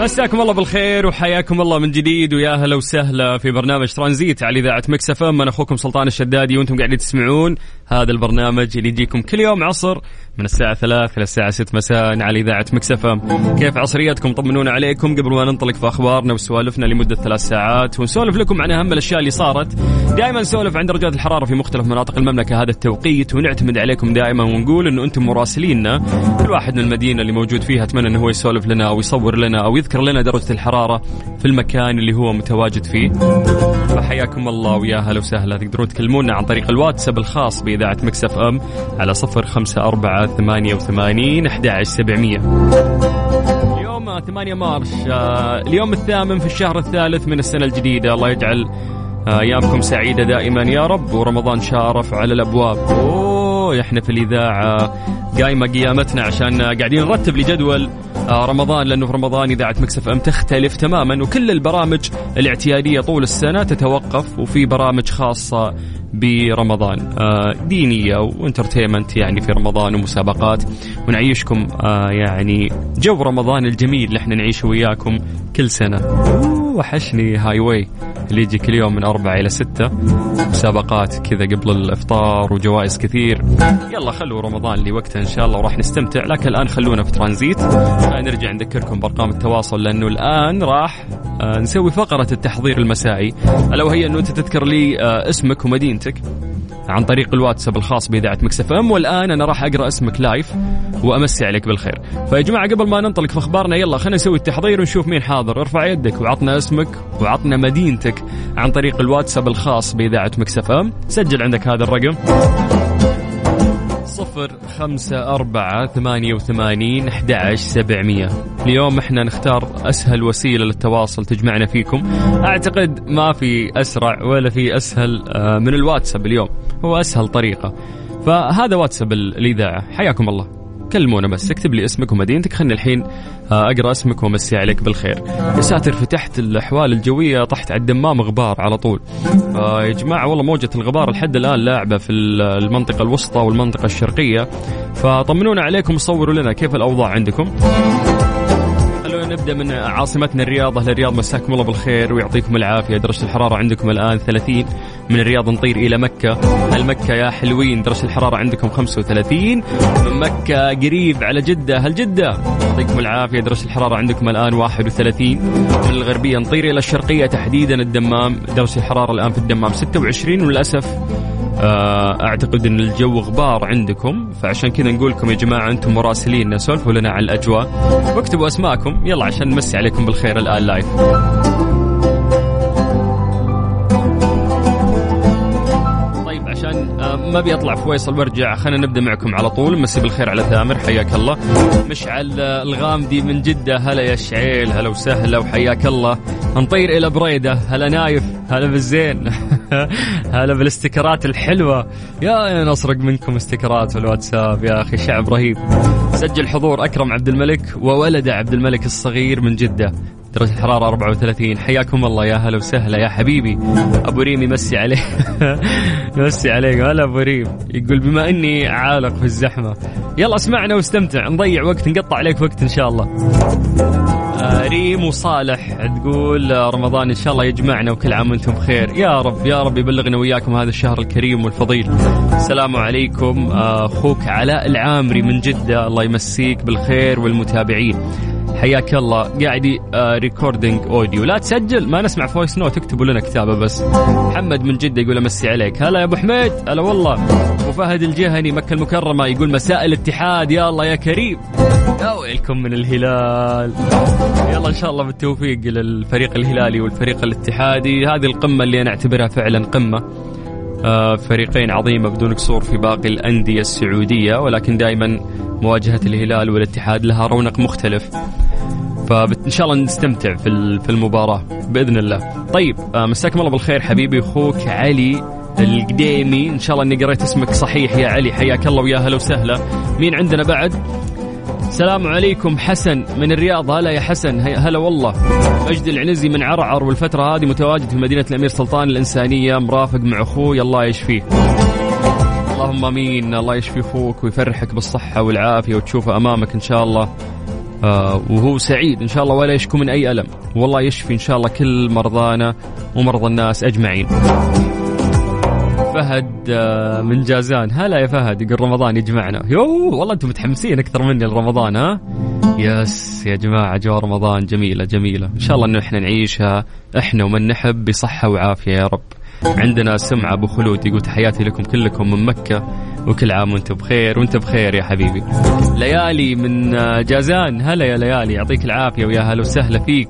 مساكم الله بالخير وحياكم الله من جديد ويا هلا وسهلا في برنامج ترانزيت على إذاعة Mix FM. أنا أخوكم سلطان الشدادي وأنتم قاعدين تسمعون هذا البرنامج اللي يجيكم كل يوم عصر من الساعة 3 إلى الساعة 6 مساء. على إذاعة Mix FM. كيف عصرياتكم طمنونا عليكم قبل ما ننطلق في أخبارنا وسوالفنا لمدة ثلاث ساعات. ونسولف لكم عن أهم الأشياء اللي صارت. دائما نسولف عن درجات الحرارة في مختلف مناطق المملكة. هذا التوقيت. ونعتمد عليكم دائما ونقول إنه أنتم مراسليننا. كل واحد من المدينة اللي موجود فيها أتمنى إنه هو يسولف لنا أو يصور لنا أو يذكر لنا درجة الحرارة في المكان اللي هو متواجد فيه. فحياكم الله ويا هلا وسهلا. تقدرون تكلمونا عن طريق الواتساب الخاص بإذاعة Mix FM على صفر خمسة أربعة ثمانية وثمانين أحد سبعمية. اليوم 8 March آه، اليوم الثامن في الشهر الثالث من السنة الجديدة. الله يجعل آه، أيامكم سعيدة دائما يا رب ورمضان شارف على الأبواب. أوه إحنا في الإذاعة قايمة قيامتنا عشان قاعدين نرتب لجدول. رمضان لأنه في رمضان إذاعة Mix FM تختلف تماما وكل البرامج الاعتيادية طول السنة تتوقف وفي برامج خاصة برمضان آه، دينية و entertainment يعني في رمضان ومسابقات. ونعيشكم آه، يعني جو رمضان الجميل اللي إحنا نعيشه وياكم كل سنة. أوه، وحشني Highway اللي يجي كل يوم من أربعة إلى ستة. مسابقات كذا قبل الإفطار وجوائز كثير. يلا خلوا رمضان لوقته إن شاء الله وراح نستمتع. لكن الآن خلونا في ترانزيت. خلينا نرجع نذكركم بأرقام التواصل لأنه الآن راح آه، نسوي فقرة التحضير المسائي. ألا وهي أنه أنت تذكر لي آه، اسمك ومدينتك عن طريق الواتساب الخاص بإذاعة Mix FM. والآن أنا راح أقرأ اسمك live وأمسي عليك بالخير. فيا جماعة قبل ما ننطلق في أخبارنا يلا خلينا نسوي التحضير ونشوف مين حاضر. ارفع يدك وعطنا اسمك وعطنا مدينتك عن طريق الواتساب الخاص بإذاعة مكسف أم. سجل عندك هذا الرقم. صفر خمسة أربعة ثمانية وثمانين أحد سبعمية. اليوم إحنا نختار أسهل وسيلة للتواصل تجمعنا فيكم. أعتقد ما في أسرع ولا في أسهل آه، من الواتساب اليوم. هو أسهل طريقة. فهذا واتساب ال- الإذاعة. حياكم الله. كلمونا بس اكتب لي اسمك ومدينتك. خلني الحين آه، أقرأ اسمك وأمسي عليك بالخير. يا ساتر فتحت الأحوال الجوية طحت على الدمام غبار على طول. آه، يا جماعة والله موجة الغبار لحد الآن لاعبة في ال- المنطقة الوسطى والمنطقة الشرقية. فطمنونا عليكم وصوروا لنا كيف الأوضاع عندكم. نبدأ من عاصمتنا الرياض. أهل الرياض مساكم الله بالخير ويعطيكم العافية. درجة الحرارة عندكم الآن 30 من الرياض نطير إلى مكة. هل مكة يا حلوين؟ درجة الحرارة عندكم 35 من مكة قريب على جدة. هل جدة؟ يعطيكم العافية. درجة الحرارة عندكم الآن 31 من الغربية نطير إلى الشرقية تحديدا الدمام. درجة الحرارة الآن في الدمام 26 وللأسف أعتقد إن الجو غبار عندكم فعشان كذا نقول لكم يا جماعة أنتم مراسلين سولفوا لنا عن الأجواء. واكتبوا أسماءكم يلا عشان نمسي عليكم بالخير الآن لايف طيب عشان آه، ما بيطلع فويصل وأرجع خلينا نبدأ معكم على طول. مسي بالخير على ثامر حياك الله. مشعل آه، الغامدي من جدة هلا يا شعيل هلا وسهلا وحياك الله. نطير إلى بريدة هلا نايف هلا بالزين. هلا بالاستيكرات الحلوة. يا نسرق منكم استيكرات في الواتساب يا أخي شعب رهيب. سجل حضور أكرم عبد الملك وولده عبد الملك الصغير من جدة. درجة الحرارة 34 حياكم الله. يا هلا وسهلا. يا حبيبي أبو ريم يمسي عليه يمسي عليك. هلا أبو ريم. يقول بما إني عالق في الزحمة. يلا اسمعنا واستمتع. نضيع وقت نقطع عليك وقت إن شاء الله. ريم وصالح تقول رمضان إن شاء الله يجمعنا وكل عام وأنتم بخير. يا رب يا رب يبلغنا وياكم هذا الشهر الكريم والفضيل. السلام عليكم آه، أخوك علاء العامري من جدة. الله يمسيك بالخير والمتابعين. حياك الله. قاعد recording audio لا تسجل ما نسمع voice note اكتبوا لنا كتابة بس. محمد من جدة يقول أمسي عليك. هلا يا أبو حميد. هلا والله. أبو فهد الجهني مكة المكرمة يقول مساء الاتحاد. يا الله يا كريم. يا ويلكم من الهلال. يلا إن شاء الله بالتوفيق للفريق الهلالي والفريق الاتحادي. هذه القمة اللي أنا أعتبرها فعلا قمة. آه، فريقين عظيمه بدون قصور في باقي الأندية السعودية ولكن دائما مواجهة الهلال والاتحاد لها رونق مختلف. فان شاء الله نستمتع في في المباراة بإذن الله. طيب آه، مساكم الله بالخير حبيبي أخوك علي القديمي. إن شاء الله إني قريت اسمك صحيح يا علي. حياك الله ويا هلا وسهلا. مين عندنا بعد؟ السلام عليكم حسن من الرياض. هلا يا حسن. هلا والله. مجد العنزي من عرعر والفترة هذه متواجد في مدينة الأمير سلطان الإنسانية مرافق مع أخوي. الله يشفيه. اللهم آمين. الله يشفي أخوك ويفرحك بالصحة والعافية وتشوفه أمامك إن شاء الله. آه وهو سعيد إن شاء الله ولا يشكو من أي ألم. والله يشفي إن شاء الله كل مرضانا ومرضى الناس أجمعين. فهد آه من جازان. هلا يا فهد يقول رمضان يجمعنا. يو والله أنتم متحمسين أكثر مني لرمضان ها؟ yes يا جماعة أجواء رمضان جميلة جميلة. إن شاء الله أنه إحنا نعيشها إحنا ومن نحب بصحة وعافية يا رب. عندنا سمعة أبو خلود يقول تحياتي لكم كلكم من مكة. وكل عام وأنتم بخير وانت بخير يا حبيبي. ليالي من جازان. هلا يا ليالي يعطيك العافية ويا هلا وسهلا فيك.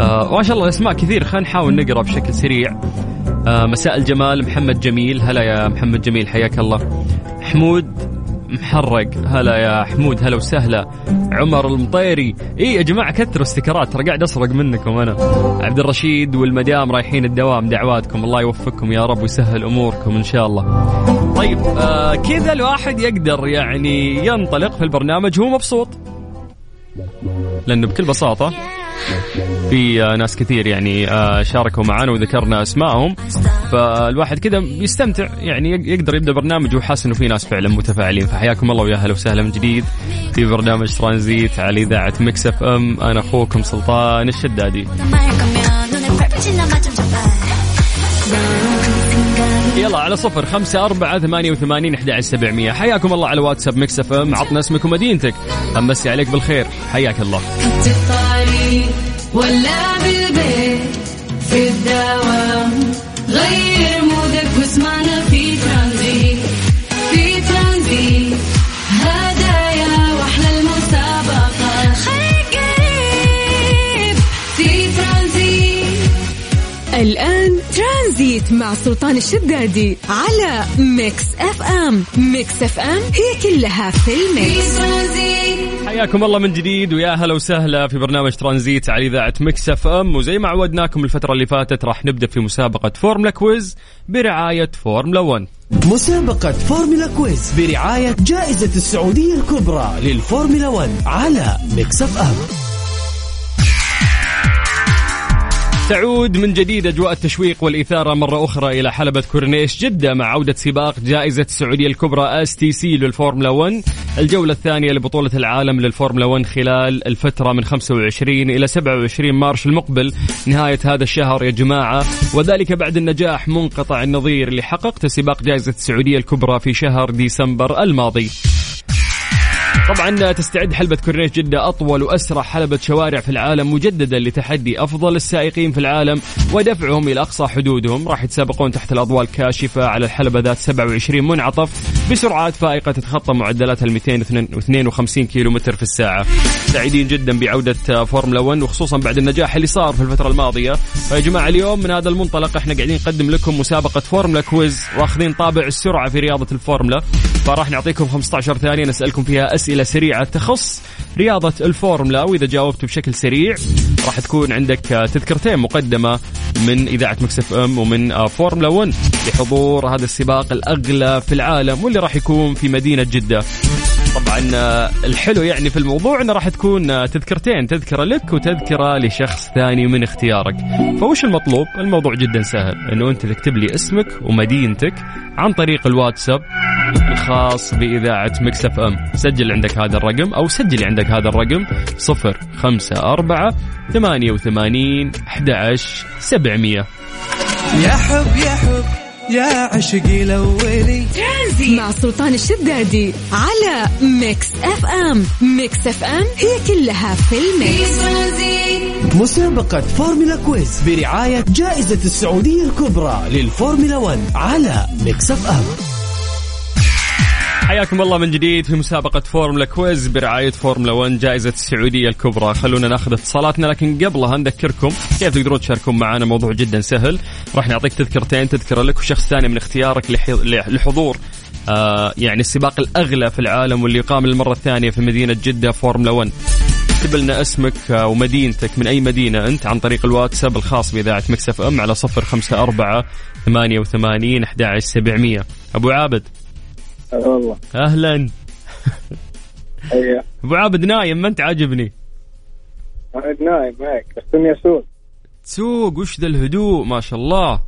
آه ما شاء الله الأسماء كثير. خلينا نحاول نقرأ بشكل سريع. آه مساء الجمال محمد جميل. هلا يا محمد جميل حياك الله. حمود محرق. هلا يا حمود هلا وسهلا. عمر المطيري. اي يا جماعة كثروا استكرات ترى قاعد أسرق منكم أنا. عبد الرشيد والمدام رايحين الدوام دعواتكم. الله يوفقكم يا رب ويسهل أموركم إن شاء الله. طيب آه كذا الواحد يقدر يعني ينطلق في البرنامج هو مبسوط. لأنه بكل بساطة في ناس كثير يعني آه، شاركوا معنا وذكرنا أسمائهم. فالواحد كذا يستمتع يعني يقدر يبدأ برنامج وحاسس إنه في ناس فعلا متفاعلين. فحياكم الله ويا أهلا وسهلا من جديد في برنامج ترانزيت على إذاعة Mix FM. أنا أخوكم سلطان الشدادي. يلا على صفر خمسة أربعة ثمانية وثمانين أحد سبعمية. حياكم الله على واتساب Mix FM عطنا اسمك ومدينتك. أمسي عليك بالخير. حياك الله. ولا بالبيت. مع سلطان الشدادي على Mix FM. Mix FM هي كلها في ال Mix. حياكم الله من جديد ويا هلا وسهلا في برنامج ترانزيت على إذاعة Mix FM. وزي ما عودناكم الفترة اللي فاتت راح نبدأ في مسابقة Formula Quiz برعاية فورمولا 1 مسابقة Formula Quiz برعاية جائزة السعودية الكبرى للفورمولا 1 على Mix FM. تعود من جديد أجواء التشويق والإثارة مرة أخرى إلى حلبة كورنيش جدة مع عودة سباق جائزة السعودية الكبرى STC للفورمولا 1 الجولة الثانية لبطولة العالم للفورمولا 1 خلال الفترة من 25 إلى 27 March المقبل. نهاية هذا الشهر يا جماعة. وذلك بعد النجاح منقطع النظير اللي حققته سباق جائزة السعودية الكبرى في شهر ديسمبر الماضي. طبعا تستعد حلبة كورنيش جدة أطول وأسرع حلبة شوارع في العالم مجددا لتحدي أفضل السائقين في العالم ودفعهم إلى أقصى حدودهم. راح يتسابقون تحت الأضواء الكاشفة على الحلبة ذات 27 منعطف بسرعات فائقة تتخطى معدلاتها ال 252 كيلو متر في الساعة. سعيدين جدا بعودة فورمولا 1 وخصوصا بعد النجاح اللي صار في الفترة الماضية. فيا جماعة اليوم من هذا المنطلق إحنا قاعدين نقدم لكم مسابقة Formula Quiz واخذين طابع السرعة في رياضة الفورمولا. فراح نعطيكم 15 ثانية نسألكم فيها أسئلة أسئلة سريعة تخص رياضة الفورمولا وإذا جاوبت بشكل سريع راح تكون عندك تذكرتين مقدمة من إذاعة Mix FM ومن فورمولا 1 لحضور هذا السباق الأغلى في العالم واللي راح يكون في مدينة جدة. طبعا الحلو يعني في الموضوع إنه راح تكون تذكرتين تذكرة لك وتذكرة لشخص ثاني من اختيارك. فوش المطلوب؟ الموضوع جدا سهل إنه أنت تكتب لي اسمك ومدينتك عن طريق الواتساب الخاص بإذاعة مكسف أم. سجل عندك هذا الرقم أو سجلي عندك هذا الرقم صفر خمسة أربعة ثمانية وثمانين أحد سبعمية. يا حب يا حب يا عشقي الأولي مع سلطان الشدادي على Mix FM. Mix FM هي كلها في ال Mix. مسابقة Formula Quiz برعاية جائزة السعودية الكبرى للفورمولا 1 على Mix FM. حياكم الله من جديد في مسابقة Formula Quiz برعاية فورمولا 1 جائزة السعودية الكبرى. خلونا ناخذ اتصالاتنا لكن قبلها نذكركم كيف تقدرون تشاركون معنا. موضوع جدا سهل. راح نعطيك تذكرتين تذكرة لك وشخص ثاني من اختيارك لحضور يعني السباق الأغلى في العالم واللي يقام للمرة الثانية في مدينة جدة فورمولا 1 اكتب لنا اسمك آه، ومدينتك من أي مدينة أنت عن طريق الواتساب الخاص بإذاعة Mix FM على صفر خمسة أربعة ثمانية وثمانين أحد سبعمية. أبو عابد. والله. أهلا. أيوه. أبو عابد نايم ما أنت عاجبني. نايم هيك بس اني اسوق تسوق؟ وش ذا الهدوء؟ ما شاء الله.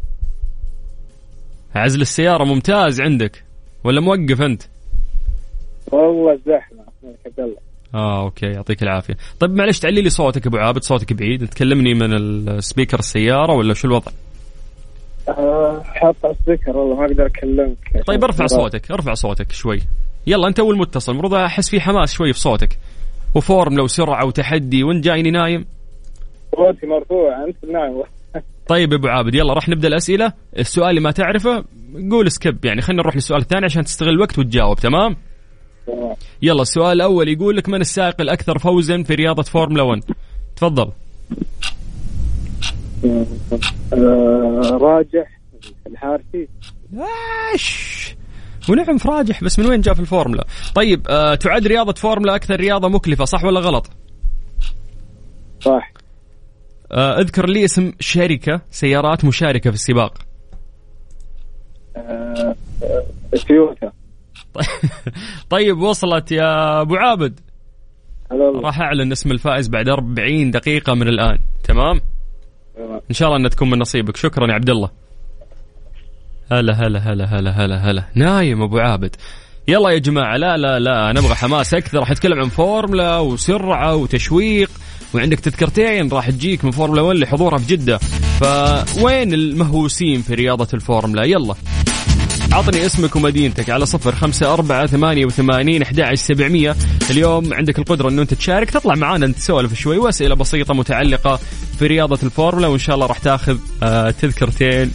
عزل السيارة ممتاز عندك. ولا موقف أنت؟ والله زحمة. منك الله. آه okay. يعطيك العافية. طيب معلش تعلي لي صوتك أبو عابد صوتك بعيد. تكلمني من ال speaker السيارة ولا شو الوضع؟ آه، حاط ال speaker والله ما أقدر أكلمك. طيب ارفع صوتك ارفع صوتك شوي. يلا أنت أول متصل. المفروض أحس في حماس شوي في صوتك. وفورمولا وسرعه وتحدي وانت جايني نايم؟ صوتي مرفوع أنت نايم. طيب أبو عابد يلا راح نبدأ الأسئلة. السؤال اللي ما تعرفه قول skip يعني خلينا نروح للسؤال الثاني عشان تستغل الوقت وتجاوب تمام. يلا السؤال الأول يقول لك من السائق الأكثر فوزا في رياضة فورمولا 1 تفضل. آه، راجح الحارثي. إيش؟ ونعم فراجح بس من وين جاء في الفورمولا؟ طيب آه تعد رياضة فورمولا أكثر رياضة مكلفة صح ولا غلط؟ صح. اذكر لي اسم شركة سيارات مشاركة في السباق. آه، آه، تويوتا. طيب وصلت يا أبو عابد. راح أعلن اسم الفائز بعد 40 دقيقة من الآن. تمام؟ تمام. إن شاء الله إنها تكون من نصيبك. شكرا يا عبد الله. هلا هلا هلا هلا هلا هلا. نايم أبو عابد. يلا يا جماعة لا لا لا نبغى حماس أكثر. راح نتكلم عن فورمولا وسرعة وتشويق. وعندك تذكرتين راح تجيك من فورمولا 1 لحضورها في جدة. فوين المهووسين في رياضة الفورمولا؟ يلا. عطني اسمك ومدينتك على صفر خمسة أربعة ثمانية وثمانين أحد سبعمية. اليوم عندك القدرة أنه أنت تشارك. تطلع معانا نتسولف شوي. وأسئلة بسيطة متعلقة في رياضة الفورمولا وإن شاء الله راح تاخذ آه تذكرتين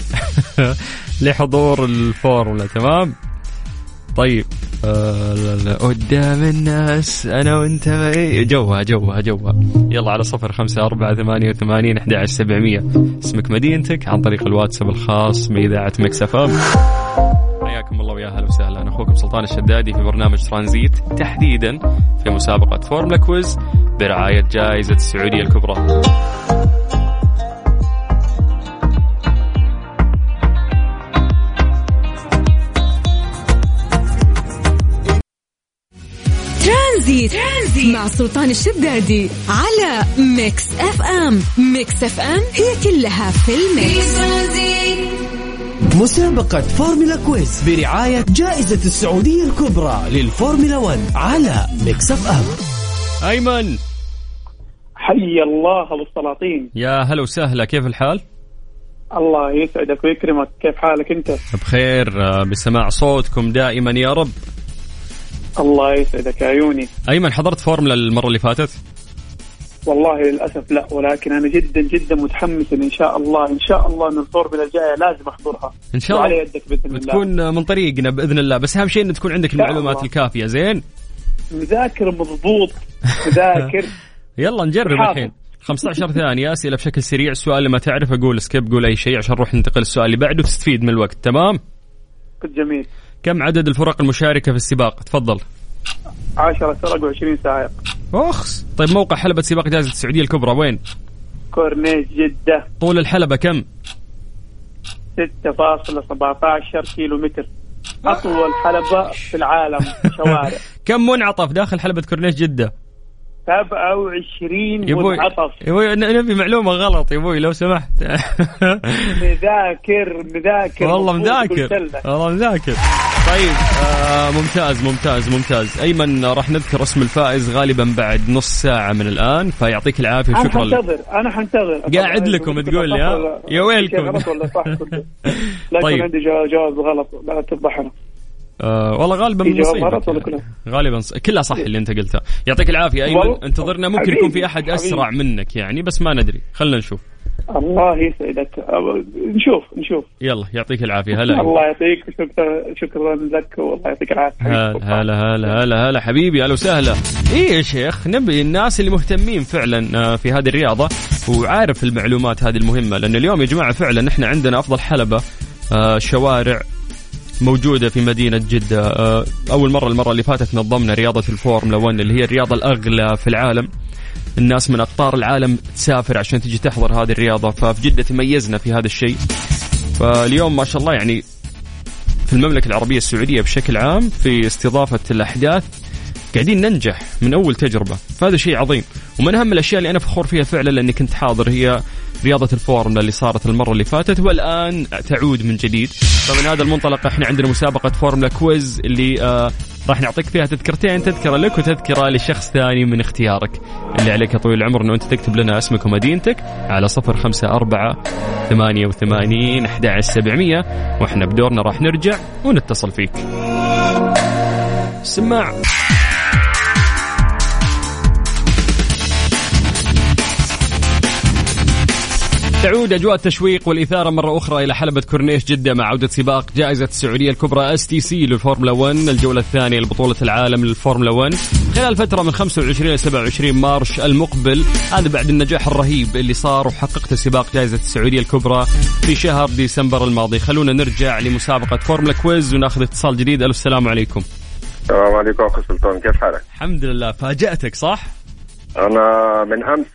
لحضور الفورمولا. تمام؟ طيب. قدام الناس أنا وأنت معي جوها جوها جوها. يلا على صفر خمسة أربعة ثمانية وثمانين أحد سبعمية. اسمك مدينتك عن طريق الواتساب الخاص بإذاعة Mix FM حياكم الله ويا أهلا وسهلا. أنا أخوكم سلطان الشدادي في برنامج ترانزيت تحديدا في مسابقة Formula Quiz برعاية جائزة السعودية الكبرى. ترانزيت, ترانزيت. مع سلطان الشدادي على Mix FM. Mix FM هي كلها في ال Mix. مسابقة Formula Quiz برعاية جائزة السعودية الكبرى للفورمولا 1 على Mix FM. أيمن. حي الله أبو السلاطين. يا هلا وسهلا كيف الحال؟ الله يسعدك ويكرمك. كيف حالك أنت؟ بخير آه، بسماع صوتكم دائما يا رب. الله يسعدك عيوني أيمن حضرت فورمولا المرة اللي فاتت؟ والله للأسف لا ولكن أنا جدا جدا متحمس إن شاء الله إن شاء الله إن الفورمولا الجاية لازم أحضرها إن شاء وعلى الله يدك بإذن الله بتكون من طريقنا بإذن الله بس أهم شيء إن تكون عندك المعلومات الله. الكافية زين؟ مذاكر مضبوط مذاكر يلا نجرب. الحين 15 ثانية أسئلة بشكل سريع السؤال اللي ما تعرفه قول skip قول أي شيء عشان نروح ننتقل للسؤال اللي بعده تستفيد من الوقت تمام؟ جميل كم عدد الفرق المشاركة في السباق؟ تفضل 10 فرق و20 سائق أخس طيب موقع حلبة سباق جائزة السعودية الكبرى وين؟ كورنيش جدة طول الحلبة كم؟ 6.17 كيلو متر أطول حلبة في العالم شوارع كم منعطف داخل حلبة كورنيش جدة؟ 27 يا أبوي منعطف ن- نبي معلومة غلط يا أبوي لو سمحت. مذاكر مذاكر والله مذاكر. والله مذاكر. طيب آه ممتاز ممتاز ممتاز. أيمن راح نذكر اسم الفائز غالبا بعد نص ساعة من الآن فيعطيك العافية أنا وشكرا لك. حنتظر أنا حنتظر. قاعد لكم تقول لي،؟ يا ويلكم. غلط ولا صح كله لكن طيب. عندي جواب غلط لا تفضحنا آه والله غالبا من نصيبك يعني. غالبا ص... كلها صح اللي أنت قلته يعطيك العافية. ايمن والله- انتظرنا. ممكن يكون في أحد. أسرع منك يعني بس ما ندري. خلنا نشوف. الله يسعدك. نشوف نشوف. يلا يعطيك العافية. هلا. الله يعطيك. شكرا شكرا لك. والله يعطيك العافية. هلا هلا هلا هلا هلا. حبيبي أهلا وسهلا. إيه يا شيخ نبي الناس اللي مهتمين فعلا آه، في هذه الرياضة وعارف المعلومات هذه المهمة لأن اليوم يا جماعة فعلا إحنا عندنا أفضل حلبة آه، شوارع موجودة في مدينة جدة. آه، أول مرة المرة اللي فاتت نظمنا رياضة الفورمولا 1 اللي هي الرياضة الأغلى في العالم. الناس من اقطار العالم تسافر عشان تجي تحضر هذه الرياضة. ففي جدة تميزنا في هذا الشيء. فاليوم ما شاء الله يعني في المملكة العربية السعودية بشكل عام في استضافة الأحداث قاعدين ننجح من أول تجربة. فهذا شيء عظيم. ومن أهم الأشياء اللي أنا فخور فيها فعلا لأني كنت حاضر هي رياضة الفورمولا اللي صارت المرة اللي فاتت والآن تعود من جديد. فمن هذا المنطلق إحنا عندنا مسابقة Formula Quiz اللي آه راح نعطيك فيها تذكرتين تذكرة لك وتذكرة لشخص ثاني من اختيارك. اللي عليك يا طويل العمر إنه أنت تكتب لنا اسمك ومدينتك على صفر خمسة أربعة ثمانية وثمانين أحد سبعمية. وإحنا بدورنا راح نرجع ونتصل فيك. سماع. تعود أجواء التشويق والإثارة مرة أخرى إلى حلبة كورنيش جدة مع عودة سباق جائزة السعودية الكبرى STC للفورمولا 1 الجولة الثانية لبطولة العالم للفورمولا 1 خلال فترة من 25 إلى 27 مارس المقبل هذا بعد النجاح الرهيب اللي صار وحققته سباق جائزة السعودية الكبرى في شهر ديسمبر الماضي. خلونا نرجع لمسابقة Formula Quiz وناخذ اتصال جديد. ألو السلام عليكم. السلام عليكم اخو سلطان كيف حالك؟ الحمد لله فاجأتك صح؟ أنا من امس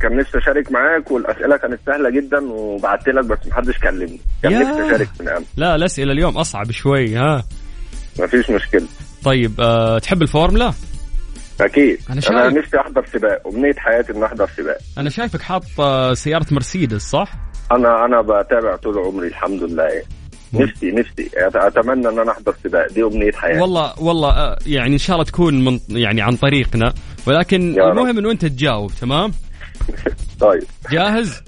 كان نفسي اشارك معاك والاسئله كانت سهله جدا وبعت لك بس محدش كلمني. كان. نفسي اشارك من امس. لا الاسئله اليوم اصعب شوي ها. مفيش مشكلة. طيب أه تحب الفورمولا؟ أكيد. أنا أنا, شايف. أنا نفسي أحضر سباق أمنية حياتي ان أحضر سباق. أنا شايفك حاط آه، سيارة مرسيدس صح؟ أنا أنا بتابع طول عمري الحمد لله. نفسي نفسي. أتمنى أن أنا أحضر سباق. دي أمنية حياتي والله والله آه، يعني إن شاء الله تكون من يعني عن طريقنا. ولكن. المهم إنه أنت تجاوب تمام؟ طيب. جاهز؟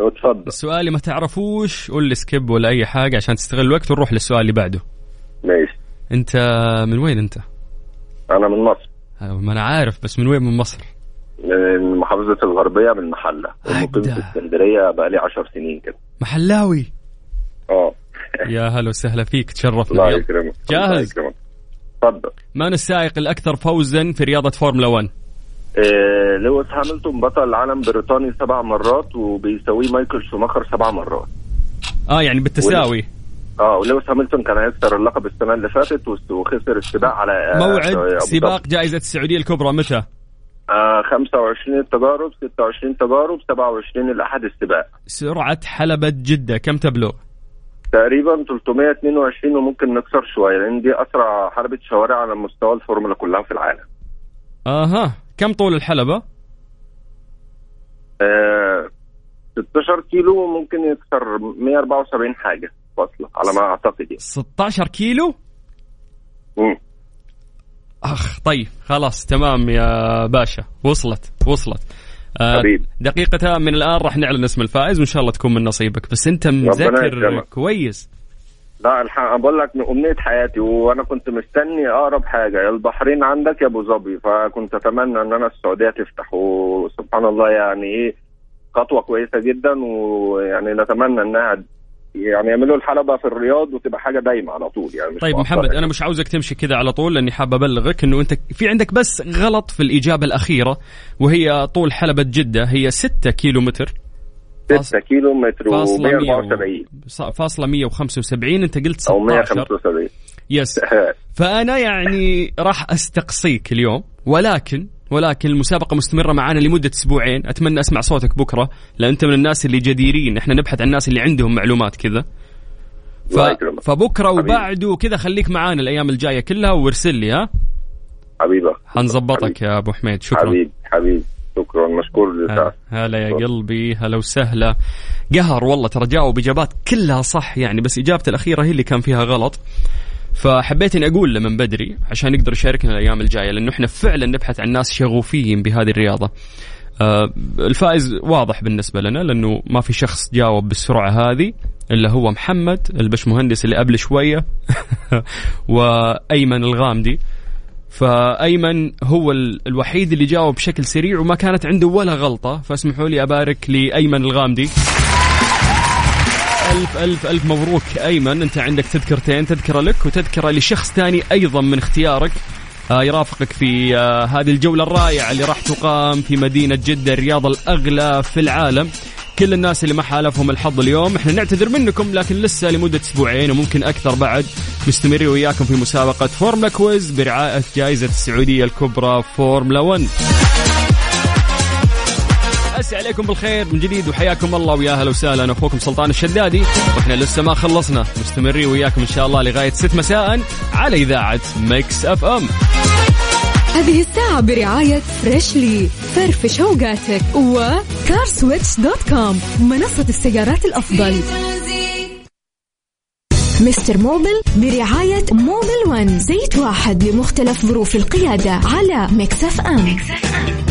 اتفضل. السؤال اللي ما تعرفوش قول لي سكيب ولا أي حاجة عشان تستغل الوقت ونروح للسؤال اللي بعده. ماشي. أنت من وين أنت؟ أنا من مصر. آه، ما أنا عارف بس من وين من مصر؟ من محافظة الغربية من محلة. ومقيم في أجدع. اسكندرية بقالي 10 سنين كده. محلاوي؟ آه. يا هلا وسهلا فيك تشرفنا. الله. يكرمك. جاهز؟ اتفضل من السائق الأكثر فوزا في رياضة فورمولا 1 آه، لويس هاميلتون بطل العالم بريطاني سبع مرات وبيساويه مايكل شوماخر سبع مرات. آه يعني بالتساوي. آه ولويس هامilton كان هيخسر اللقب السنة اللي فاتت وخسر السباق على آه، موعد سباق. جائزة السعودية الكبرى متى؟ آه 25 التجارب 26 تجارب 27 الأحد السباق. سرعة حلبة جده كم تبلغ؟ تقريبا 322 وممكن نكسر شوية لأن دي أسرع حلبة شوارع على مستوى الفورمولا كلها في العالم. أها. كم طول الحلبة؟ آه 16 كيلو ممكن يكسر 174 حاجة فاصلة على ما أعتقد يعني. 16 كيلو؟ مم. أخ طيب خلاص تمام يا باشا. وصلت وصلت. آه حبيبي. دقيقة من الآن راح نعلن اسم الفائز وإن شاء الله تكون من نصيبك بس أنت مذاكر. كويس لا الحق بقول لك من أمنية حياتي وأنا كنت مستني أقرب حاجة يا البحرين عندك يا أبو ظبي فكنت أتمنى إن أنا السعودية تفتح وسبحان الله يعني إيه خطوة كويسة جدا ويعني نتمنى إنها يعني يعملوا الحلبة في الرياض وتبقى حاجة دايمة على طول يعني مش طيب محمد يعني. أنا مش عاوزك تمشي كذا على طول لأني حاب أبلغك أنه أنت في عندك بس غلط في الإجابة الأخيرة وهي طول حلبة جدة هي 6 كيلو متر 6 كيلو متر فاصلة 174 100 فاصلة 175 أنت قلت أو 16 175 يس فأنا يعني راح أستقصيك اليوم ولكن ولكن المسابقة مستمرة معانا لمدة أسبوعين. أتمنى أسمع صوتك بكرة لأن أنت من الناس اللي جديرين. إحنا نبحث عن الناس اللي عندهم معلومات كذا. ف... فبكرة. وبعده كذا خليك معانا الأيام الجاية كلها وارسل لي ها؟ حبيبي. حنظبطك يا أبو حميد. شكرا. حبيبي. حبيبي. شكرا. مشكور هلا يا قلبي. هلا وسهلا. قهر والله ترى جاوب إجابات كلها صح يعني بس إجابته الأخيرة هي اللي كان فيها غلط. فحبيت إني أقول من بدري عشان يقدر يشاركنا الأيام الجاية لأنه إحنا فعلا نبحث عن ناس شغوفين بهذه الرياضة. آه الفائز واضح بالنسبة لنا لأنه ما في شخص جاوب بالسرعة هذه إلا هو محمد البشمهندس اللي قبل شوية وأيمن الغامدي. فأيمن هو ال- الوحيد اللي جاوب بشكل سريع وما كانت عنده ولا غلطة فاسمحوا لي أبارك لأيمن الغامدي ألف ألف ألف مبروك أيمن أنت عندك تذكرتين تذكرة لك وتذكرة لشخص ثاني أيضا من اختيارك. آه يرافقك في آه هذه الجولة الرائعة اللي راح تقام في مدينة جدة الرياضة الأغلى في العالم. كل الناس اللي ما حالفهم الحظ اليوم إحنا نعتذر منكم لكن لسه لمدة أسبوعين وممكن أكثر بعد. مستمرين وياكم في مسابقة Formula Quiz برعاية جائزة السعودية الكبرى فورمولا 1 امسي عليكم بالخير من جديد وحياكم الله ويا أهلا وسهلا. أخوكم سلطان الشدادي وإحنا لسه ما خلصنا. مستمرين وياكم إن شاء الله لغاية 6 مساء على إذاعة Mix FM هذه الساعة برعاية Freshly فرفش اوقاتك و CarSwitch dot com منصة السيارات الأفضل. Mister Mobil برعاية Mobil One زيت واحد لمختلف ظروف القيادة على Mix FM يعني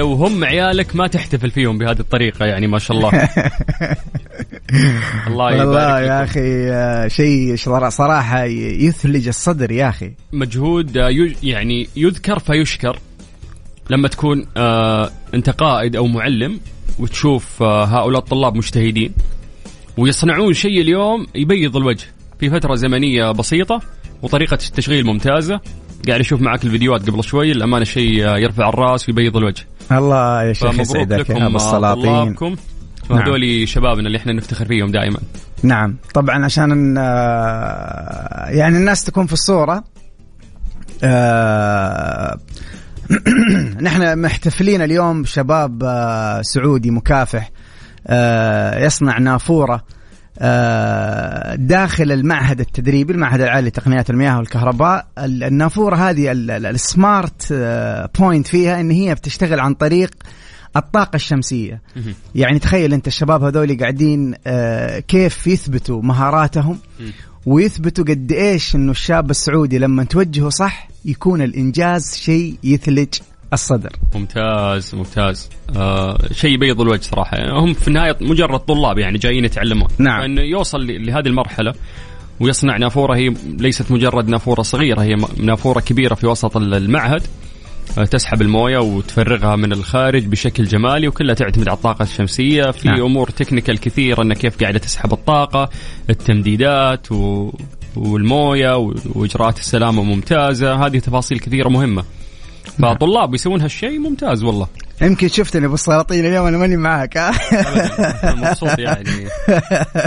لو هم عيالك ما تحتفل فيهم بهذه الطريقة يعني ما شاء الله. الله يبارك والله يا. أخي آه، شيء صراحة يثلج الصدر يا أخي. مجهود آه، يعني يذكر فيشكر. لما تكون آه أنت قائد أو معلم وتشوف هؤلاء الطلاب مجتهدين ويصنعون شيء اليوم يبيض الوجه في فترة زمنية بسيطة وطريقة التشغيل ممتازة. قاعد أشوف معك الفيديوهات قبل شوي الامانه شيء يرفع الرأس ويبيض الوجه. الله يا شيخ يسعدك يا أبو السلاطين. وهذول شبابنا اللي إحنا نفتخر فيهم دائما. نعم. طبعا عشان آه، يعني الناس تكون في الصورة آه، نحن محتفلين اليوم شباب آه، سعودي مكافح يصنع نافورة. آه، داخل المعهد التدريبي المعهد العالي لتقنيات المياه والكهرباء. ال- النافورة هذه ال- ال- السمارت آه، بوينت فيها إن هي بتشتغل عن طريق الطاقة الشمسية. يعني تخيل أنت الشباب هذول قاعدين آه، كيف يثبتوا مهاراتهم ويثبتوا قد إيش إنه الشاب السعودي لما توجهه صح يكون الإنجاز شيء يثلج الصدر. ممتاز ممتاز. آه شيء يبيض الوجه صراحة. هم في النهاية مجرد طلاب يعني جايين يتعلمون. نعم. فانه يوصل لهذه المرحلة ويصنع نافورة هي ليست مجرد نافورة صغيرة هي نافورة كبيرة في وسط ال- المعهد. آه، تسحب الموية وتفرغها من الخارج بشكل جمالي وكلها تعتمد على الطاقة الشمسية. في نعم. أمور تكنيكال كثيرة انها كيف قاعدة تسحب الطاقة التمديدات و والموية وإجراءات السلامة ممتازة. هذه تفاصيل كثيرة مهمة. فطلاب يسوون هالشيء ممتاز والله. يمكن شفتني أبو السلاطين اليوم أنا ماني. أنا مبسوط يعني.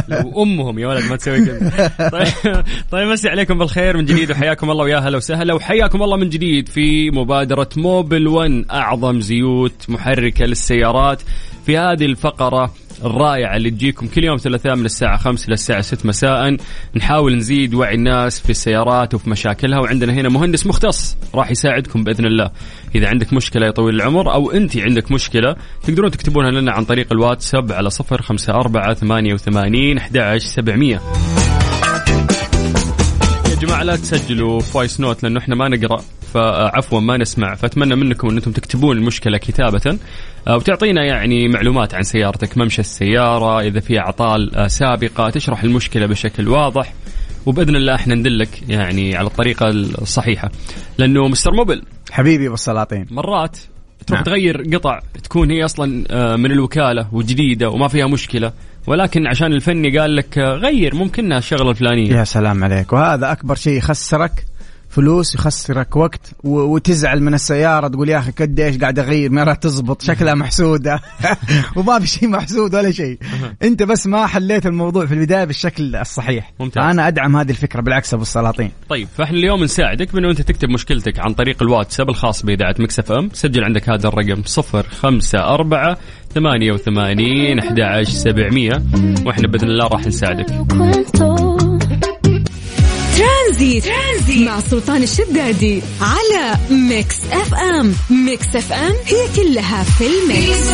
لو أمهم يا ولد ما تسوي كذا. طيب طيب مسي عليكم بالخير من جديد وحياكم الله ويا هلا وسهلا وحياكم الله من جديد في مبادرة موبل 1 أعظم زيوت محركة للسيارات. في هذه الفقرة الرائعة اللي تجيكم كل يوم ثلاثاء من الساعة 5 إلى الساعة 6 مساء. نحاول نزيد وعي الناس في السيارات وفي مشاكلها وعندنا هنا مهندس مختص راح يساعدكم بإذن الله. إذا عندك مشكلة يا طويل العمر أو أنت عندك مشكلة تقدرون تكتبونها لنا عن طريق الواتساب على 054 88 11 700 يا جماعة لا تسجلوا voice note لأنه إحنا ما نقرأ. فعفوا ما نسمع. فأتمنى منكم أن أنتم تكتبون المشكلة كتابة آه، وتعطينا يعني معلومات عن سيارتك ممشى السيارة إذا في أعطال آه، سابقة تشرح المشكلة بشكل واضح. وبإذن الله إحنا ندلك يعني على الطريقة الصحيحة. لأنه مستر موبل. حبيبي أبو السلاطين. مرات تروح نعم. تغير قطع تكون هي أصلا آه، من الوكالة وجديدة وما فيها مشكلة. ولكن عشان الفني قال لك غير ممكنها الشغله الفلانيه يا سلام عليك. وهذا أكبر شيء يخسرك فلوس يخسرك وقت وتزعل من السيارة تقول يا أخي قد إيش قاعد أغير؟ ما راح تزبط شكلها محسودة. وما في شيء محسود ولا شيء. أنت بس ما حليت الموضوع في البداية بالشكل الصحيح. ممتاز. أنا أدعم هذه الفكرة بالعكس أبو السلاطين. طيب فإحنا اليوم نساعدك بأنه أنت تكتب مشكلتك عن طريق الواتساب الخاص بإذاعة Mix FM. سجل عندك هذا الرقم 054 88 11 700 وإحنا بإذن الله راح نساعدك. ترانزيت. مع سلطان الشدادي على Mix FM. Mix FM هي كلها في ال Mix.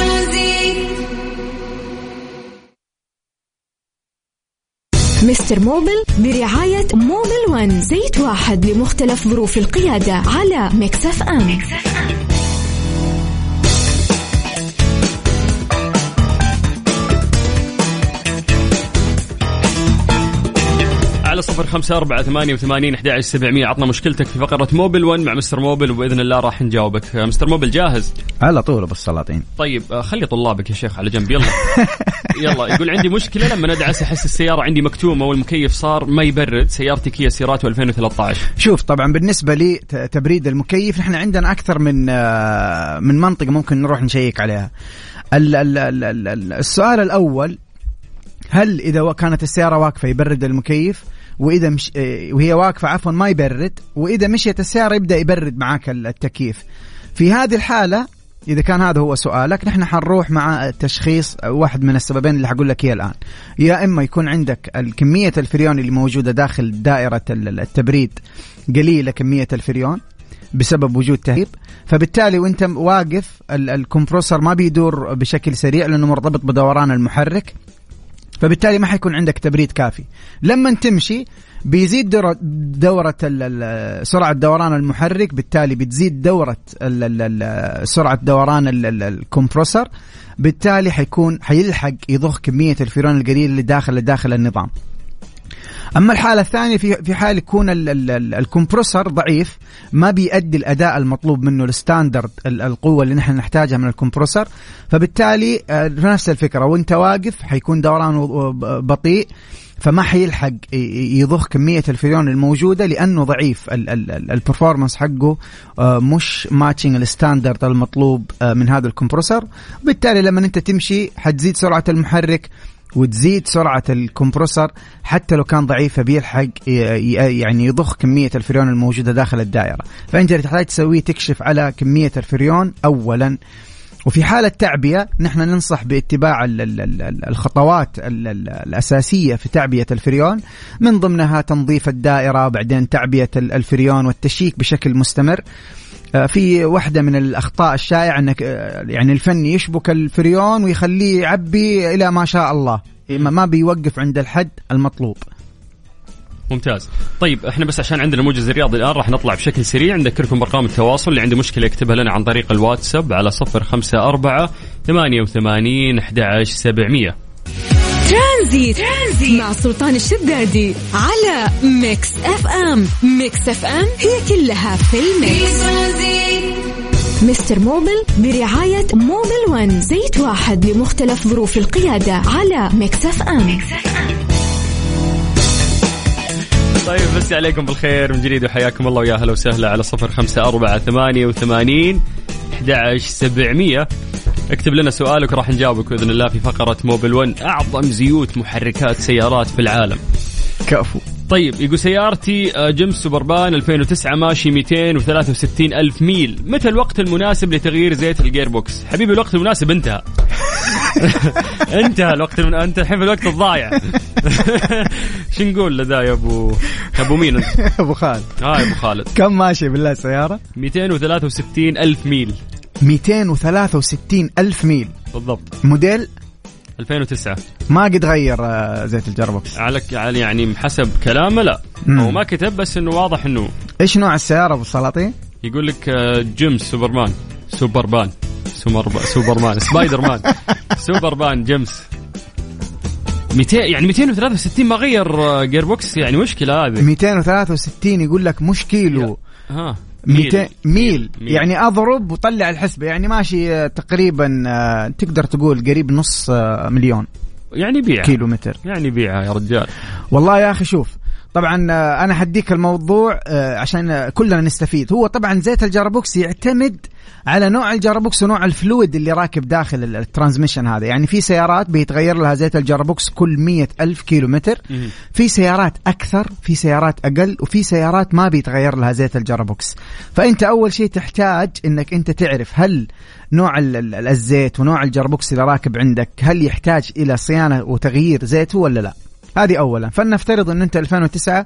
Mister Mobil برعاية Mobil One زيت واحد لمختلف ظروف القيادة على Mix FM. على صفر خمسة أربعة ثمانية وثمانين أحد عشر سبعمية. عطنا مشكلتك في فقرة Mobil 1 مع Mister Mobil وبإذن الله راح نجاوبك. آه، Mister Mobil جاهز؟ على طول أبو السلاطين. طيب آه، خلي طلابك يا شيخ على جنب يلا. يلا يقول عندي مشكلة لما ندعس أحس السيارة عندي مكتومة والمكيف صار ما يبرد سيارتي كيا سيراتو 2013 شوف طبعا بالنسبة لي تبريد المكيف نحن عندنا أكثر من آه، من منطقة ممكن نروح نشيك عليها. ال- ال- ال- ال- ال- السؤال الأول هل إذا و- كانت السيارة واقفة يبرد المكيف؟ وإذا مش آه، وهي واقفة عفوا ما يبرد. وإذا مشيت السيارة يبدأ يبرد معاك ال- التكييف. في هذه الحالة إذا كان هذا هو سؤالك نحن حنروح مع تشخيص واحد من السببين اللي حقول لك إياه الآن. يا إما يكون عندك كمية الفريون اللي موجودة داخل دائرة ال- التبريد قليلة كمية الفريون بسبب وجود تهيب. فبالتالي وأنت واقف ال- الكمبروسر ما بيدور بشكل سريع لأنه مرتبط بدوران المحرك. فبالتالي ما حيكون عندك تبريد كافي. لما تمشي بيزيد دورة, دورة سرعة دوران المحرك بالتالي بتزيد دورة سرعة دوران ال- ال- ال compressor بالتالي حيكون حيلحق يضخ كمية الفريون القليل اللي داخل داخل النظام. أما الحالة الثانية في في حال يكون ال- ال- ال- ال compressor ضعيف ما بيؤدي الأداء المطلوب منه ال standard ال- القوة اللي نحن نحتاجها من ال compressor فبالتالي آه، نفس الفكرة وإنت واقف حيكون دورانه ب- بطيء فما حيلحق يضخ كمية الفريون الموجودة لأنه ضعيف. ال performance حقه آه، مش matching ال standard المطلوب آه، من هذا ال compressor وبالتالي لما أنت تمشي حتزيد سرعة المحرك وتزيد سرعة ال compressor حتى لو كان ضعيف فبيلحق ي- ي- يعني يضخ كمية الفريون الموجودة داخل الدائرة. فأنت اللي تحتاج تسويه تكشف على كمية الفريون أولا. وفي حالة تعبئة نحن ننصح باتباع ال- ال- ال- الخطوات ال- ال- الأساسية في تعبئة الفريون. من ضمنها تنظيف الدائرة بعدين تعبئة ال- الفريون والتشيك بشكل مستمر. آه، في واحدة من الأخطاء الشائعة أنك آه، يعني الفن يشبك الفريون ويخليه يعبي إلى ما شاء الله. إيه، ما بيوقف عند الحد المطلوب. ممتاز. طيب إحنا بس عشان عندنا موجز الرياضي الآن راح نطلع بشكل سريع. نذكركم برقم التواصل. اللي عنده مشكلة يكتبها لنا عن طريق الواتساب على 054 88 11700 ترانزيت. ترانزيت مع سلطان الشدادي على Mix FM. Mix FM هي كلها في ال mix. مستر موبل برعاية موبل ون. زيت واحد لمختلف ظروف القيادة على Mix FM. طيب مسي عليكم بالخير من جديد وحياكم الله ويا هلا وسهلا على صفر خمسة أربعة ثمانية وثمانين أحد اكتب لنا سؤالك وراح نجاوبك بإذن الله في فقرة موبل 1 أعظم زيوت محركات سيارات في العالم. كفو. طيب يقول سيارتي آه، جيمس سوبربان 2009 ماشي 263 ألف ميل. متى الوقت المناسب لتغيير زيت ال gearbox حبيبي الوقت المناسب انتهى. انتهى الوقت المن... انت الحين في الوقت الضايع. شو نقول له يا ابو أبو مين أنت؟ أبو خالد. آه أبو خالد. كم ماشي بالله السيارة؟ 263 ألف ميل. 263 ألف ميل. بالضبط. موديل؟ 2009 ما قد غير آه، زيت ال gearbox. على يعني حسب كلامه لا. مم. هو ما كتب بس إنه واضح إنه إيش نوع السيارة أبو السلاطين؟ يقول لك آه، جيمس سوبرمان. سوبربان سوبر سوبرمان. سبايدر مان سوبرمان جيمس. 200 يعني 263 ما غير آه، gearbox يعني مشكلة هذه. 263 يقول لك مش كيلو ها. 200 ميل. ميل. يعني أضرب وطلع الحسبة. يعني ماشي آه، تقريبا آه، تقدر تقول قريب نص آه، مليون يعني بيعها كيلو متر يعني بيعها يا رجال. والله يا أخي شوف طبعا آه، أنا حديك الموضوع آه، عشان كلنا نستفيد. هو طبعا زيت ال gearbox يعتمد على نوع ال gearbox ونوع ال fluid اللي راكب داخل ال- ال transmission هذا. يعني في سيارات بيتغير لها زيت ال gearbox كل مية ألف كيلو متر. في سيارات أكثر في سيارات أقل وفي سيارات ما بيتغير لها زيت ال gearbox فأنت أول شيء تحتاج أنك أنت تعرف هل نوع ال- ال- الزيت ونوع ال gearbox اللي راكب عندك هل يحتاج إلى صيانة وتغيير زيته ولا لا. هذه اولا. فلنفترض إن أنت 2009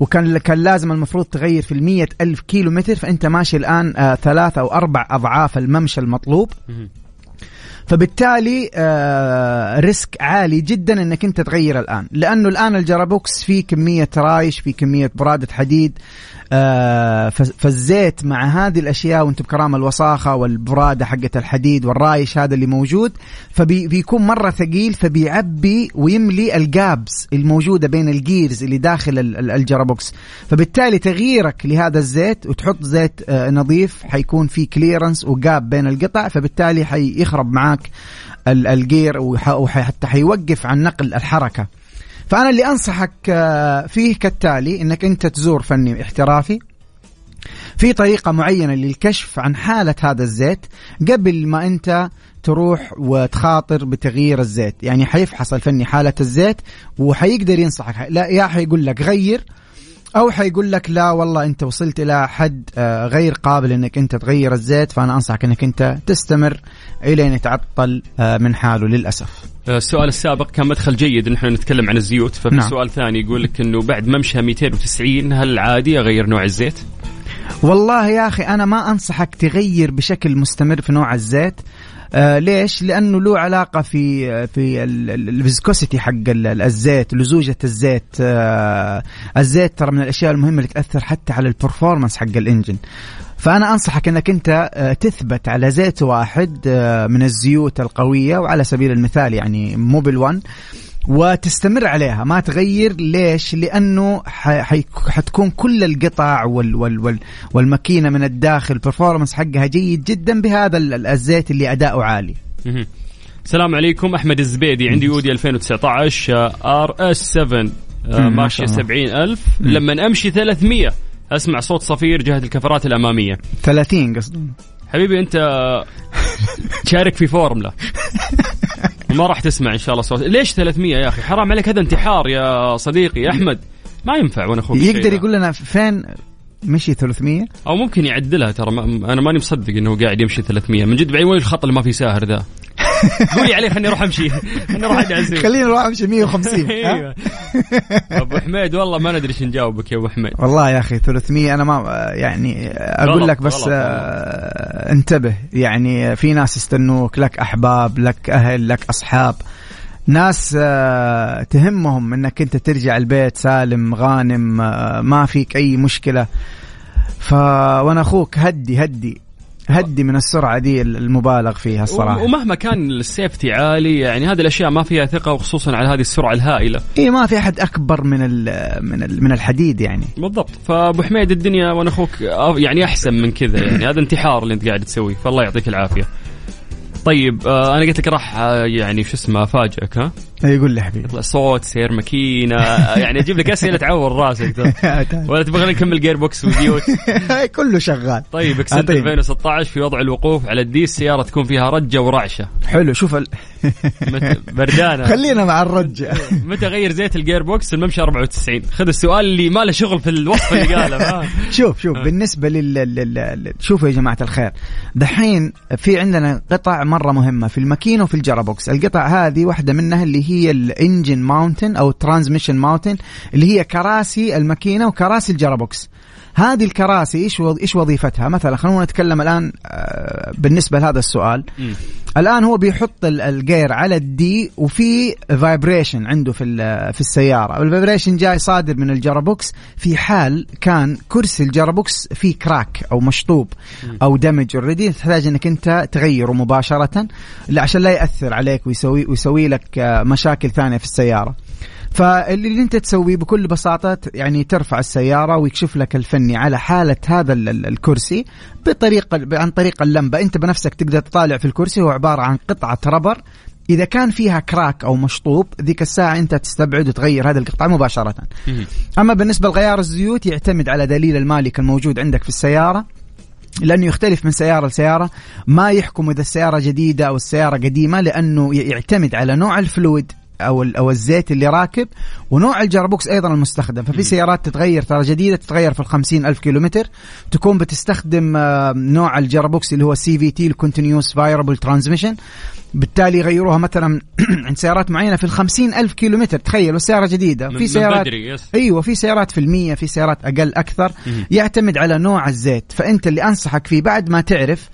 وكان كان لازم المفروض تغير في المية ألف كيلو متر فأنت ماشي الآن آه ثلاث أو أربع أضعاف الممشى المطلوب. فبالتالي آه risk عالي جدا إنك أنت تغير الآن. لأنه الآن ال gearbox فيه كمية رايش فيه كمية برادة حديد فالزيت مع هذه الأشياء وانت بكرامة الوساخة والبرادة حقه الحديد والرايش هذا اللي موجود. فبيكون مرة ثقيل فبيعبي ويملي ال gaps الموجودة بين ال gears اللي داخل ال- ال- ال gearbox. فبالتالي تغييرك لهذا الزيت وتحط زيت آه نظيف حيكون في clearance و gap بين القطع فبالتالي حيخرب معك ال- ال gear وح- وحتى حيوقف عن نقل الحركة. فأنا اللي أنصحك آه، فيه كالتالي إنك أنت تزور فني احترافي في طريقة معينة للكشف عن حالة هذا الزيت قبل ما أنت تروح وتخاطر بتغيير الزيت. يعني حيفحص الفني حالة الزيت وحيقدر ينصحك. لا يا حيقول لك غير أو حيقول لك لا والله أنت وصلت إلى حد آه، غير قابل إنك أنت تغير الزيت فأنا أنصحك إنك أنت تستمر إلين يتعطل آه، من حاله للأسف آه، السؤال السابق كان مدخل جيد إن إحنا نتكلم عن الزيوت ففي نعم. سؤال ثاني يقول لك إنه بعد ممشى 290 هل عادي أغير نوع الزيت؟ والله يا أخي أنا ما أنصحك تغير بشكل مستمر في نوع الزيت آه ليش؟ لأنه له علاقة في في ال viscosity حق ال- ال- الزيت، لزوجة الزيت، آه الزيت ترى من الأشياء المهمة اللي تأثر حتى على ال performance حق ال engine. فأنا أنصحك إنك أنت آه، تثبت على زيت واحد آه، من الزيوت القوية وعلى سبيل المثال يعني موبل 1 وتستمر عليها ما تغير ليش؟ لأنه حتكون كل القطع وال وال وال والماكينة من الداخل ال performance حقها جيد جدا بهذا ال- ال- الزيت اللي أداؤه عالي. السلام عليكم أحمد الزبيدي عندي أودي 2019 RS 7 آه، مم، ما ماشيه شاء الله. 70000 لما أمشي 300 أسمع صوت صفير جهة الكفرات الأمامية. 30 قصدي. حبيبي أنت تشارك في فورمولا ما راح تسمع إن شاء الله صوت. ليش 300 يا أخي؟ حرام عليك هذا انتحار يا صديقي أحمد. ما ينفع وأنا أخوك يقدر يقول لنا فين مشي 300 أو ممكن يعدلها ترى ما أنا ماني مصدق إنه قاعد يمشي 300 من جد بعدين وين الخط اللي ما فيه ساهر ذا؟ قولي عليه خليني أروح أمشي. خليني أروح ادعس خلينا نروح أمشي 150 ها؟ أيوه. أبو حميد والله ما ندري إيش نجاوبك يا أبو حميد. والله يا أخي 300 أنا ما يعني أقول لك بس آه انتبه. يعني في ناس يستنوك لك أحباب لك أهل لك أصحاب. ناس آه تهمهم إنك أنت ترجع البيت سالم غانم آه ما فيك أي مشكلة. ف وأنا أخوك هدي هدي. هدي من السرعة دي المبالغ فيها الصراحة. ومهما كان السيفتي عالي يعني هذه الأشياء ما فيها ثقة وخصوصا على هذه السرعة الهائلة. اي ما في أحد أكبر من ال من ال من الحديد يعني. بالضبط. فأبو حميد الدنيا وأنا أخوك يعني أحسن من كذا يعني. هذا انتحار اللي أنت قاعد تسويه. فالله يعطيك العافية. طيب آه أنا قلت لك راح آه، يعني شو اسمه أفاجئك ها؟ يقول لي حبيبي. يطلع صوت سير ماكينة آه، يعني أجيب لك أسئلة تعور راسك ترى. ولا تبغى نكمل gearbox وزيوت كله شغال. طيب اكسنت أعطيني. 2016 في وضع الوقوف على ال D السياره تكون فيها رجة ورعشة. حلو شوف ال... بردانة. خلينا مع الرجة متى غير زيت ال gearbox الممشى 94 خذ السؤال اللي ما له شغل في الوصف اللي قاله. ما. شوف شوف بالنسبة لل... لل... لل... شوفوا يا جماعة الخير. دحين في عندنا قطع مرة مهمة في الماكينة وفي ال gearbox القطع هذه واحدة منها اللي هي ال engine mounting أو transmission mounting اللي هي كراسي الماكينة وكراسي ال gearbox هذه الكراسي إيش إيش وظيفتها؟ مثلا خلونا نتكلم الآن آه، بالنسبة لهذا السؤال. مم. الآن هو بيحط ال- ال gear على ال D وفي vibration عنده في في السيارة. وال vibration جاي صادر من ال gearbox. في حال كان كرسي ال gearbox فيه crack أو مشطوب أو damage already تحتاج إنك أنت تغيره مباشرة. عشان لا يأثر عليك ويسوي ويسوي لك آه، مشاكل ثانية في السيارة. فاللي اللي انت تسويه بكل بساطة يعني ترفع السيارة ويكشف لك الفني على حالة هذا ال- ال- الكرسي بطريقه عن طريق اللمبة. انت بنفسك تقدر تطالع في الكرسي هو عبارة عن قطعة rubber. إذا كان فيها crack أو مشطوب ذيك الساعة انت تستبعد وتغير هذه القطعة مباشرة. أما بالنسبة لغيار الزيوت يعتمد على دليل المالك الموجود عندك في السيارة. لأنه يختلف من سيارة لسيارة. ما يحكم إذا السيارة جديدة أو السيارة قديمة لأنه يعتمد على نوع ال fluid. أو ال- أو الزيت اللي راكب ونوع ال gearbox أيضا المستخدم. ففي سيارات تتغير ترى جديدة تتغير في الخمسين ألف كيلومتر. تكون بتستخدم آه، نوع ال gearbox اللي هو CVT ال continuous variable transmission بالتالي يغيروها مثلا عند سيارات معينة في الخمسين ألف كيلومتر. تخيل والسيارة جديدة. في سيارات. أيوه في سيارات في المية في سيارات أقل أكثر. يعتمد على نوع الزيت. فأنت اللي أنصحك فيه بعد ما تعرف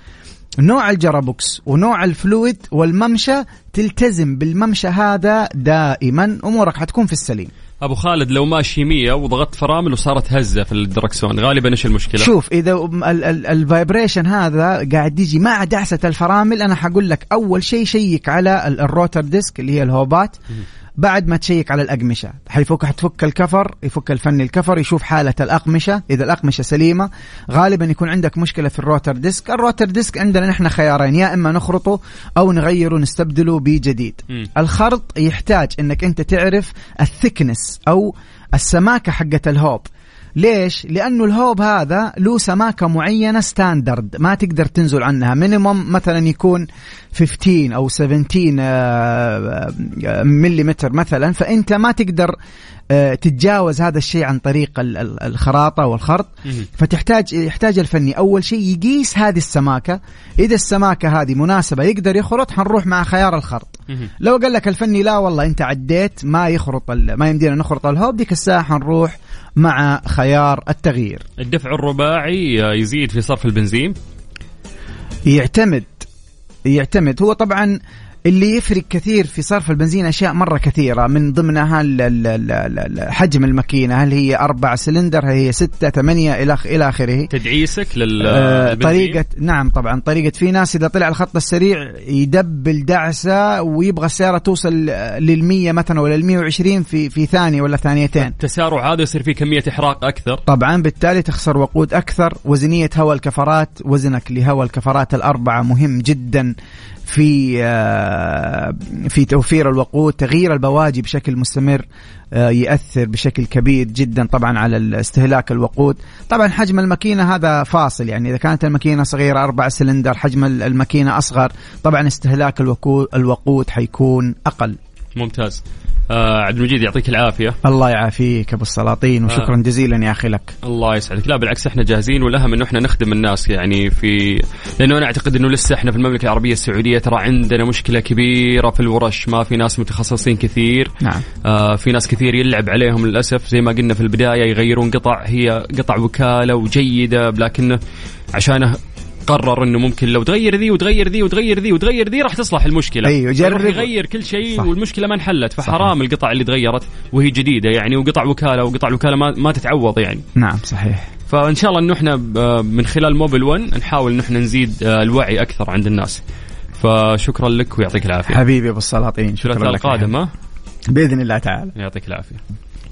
نوع ال gearbox ونوع ال fluid والممشى تلتزم بالممشى هذا دائما. أمورك حتكون في السليم. أبو خالد لو ماشي 100 وضغطت فرامل وصارت هزة في الدركسون غالبا إيش المشكلة؟ شوف إذا ال vibration هذا قاعد يجي مع دعسة الفرامل أنا حقول لك أول شيء شيك على ال- ال rotor disc اللي هي الهوبات. بعد ما تشيك على الأقمشة. حيفك حتفك الكفر يفك الفني الكفر يشوف حالة الأقمشة. إذا الأقمشة سليمة غالبا يكون عندك مشكلة في ال rotor disc. ال rotor disc عندنا نحن خيارين يا إما نخرطه أو نغيره نستبدله بجديد. مم. الخرط يحتاج إنك أنت تعرف ال thickness أو السماكة حقه الهوب. ليش؟ لأنه الهوب هذا له سماكة معينة standard ما تقدر تنزل عنها. minimum مثلا يكون 15 أو 17 آه، آه، مليمتر مثلا فأنت ما تقدر آه، تتجاوز هذا الشيء عن طريق ال- ال- الخراطة والخرط. فتحتاج يحتاج الفني أول شيء يقيس هذه السماكة. إذا السماكة هذه مناسبة يقدر يخرط حنروح مع خيار الخرط. لو قال لك الفني لا والله أنت عديت ما يخرط ما يمدينا نخرط الهوب ديك الساعة حنروح مع خيار التغيير. الدفع الرباعي آه، يزيد في صرف البنزين؟ يعتمد يعتمد. هو طبعا اللي يفرق كثير في صرف البنزين أشياء مرة كثيرة. من ضمنها حجم الماكينة. هل هي أربعة سلندر؟ هل هي ستة؟ ثمانية؟ إلى إلى آخره. تدعيسك لل آه، البنزين. طريقة نعم طبعا. طريقة في ناس إذا طلع الخط السريع يدبل دعسة ويبغى السيارة توصل للمية مثلا ولا المية وعشرين في في ثانية ولا ثانيتين. التسارع هذا يصير فيه كمية إحراق أكثر. طبعا. بالتالي تخسر وقود أكثر. وزنية هواء الكفرات وزنك لهواء الكفرات الأربعة مهم جدا. في آه، في توفير الوقود تغيير البواجي بشكل مستمر آه، يأثر بشكل كبير جدا طبعا على استهلاك الوقود. طبعا حجم الماكينة هذا فاصل يعني إذا كانت الماكينة صغيرة أربع سلندر حجم الماكينة أصغر طبعا استهلاك الوقود, الوقود حيكون أقل. ممتاز. آه عبد المجيد يعطيك العافية. الله يعافيك أبو السلاطين وشكرا آه. جزيلا يا أخي لك. الله يسعدك. لا بالعكس إحنا جاهزين والأهم إنه إحنا نخدم الناس يعني في لأنه أنا أعتقد إنه لسه إحنا في المملكة العربية السعودية ترى عندنا مشكلة كبيرة في الورش. ما في ناس متخصصين كثير. نعم. آه في ناس كثير يلعب عليهم للأسف. زي ما قلنا في البداية يغيرون قطع هي قطع وكالة وجيدة لكنه عشانه قرر إنه ممكن لو تغير ذي وتغير ذي وتغير ذي وتغير ذي راح تصلح المشكلة. أيوه، جرب. يغير كل شيء صح. والمشكلة ما انحلت فحرام القطع اللي تغيرت وهي جديدة يعني وقطع وكالة وقطع وكاله ما, ما تتعوض يعني. نعم صحيح. فإن شاء الله إنه إحنا ب- من خلال موبل 1 نحاول إنه إحنا نزيد آه، الوعي أكثر عند الناس. فشكرا لك ويعطيك العافية. حبيبي أبو السلاطين شكرا لك يا القادم حبيبي. ها؟ بإذن الله تعالى. يعطيك العافية.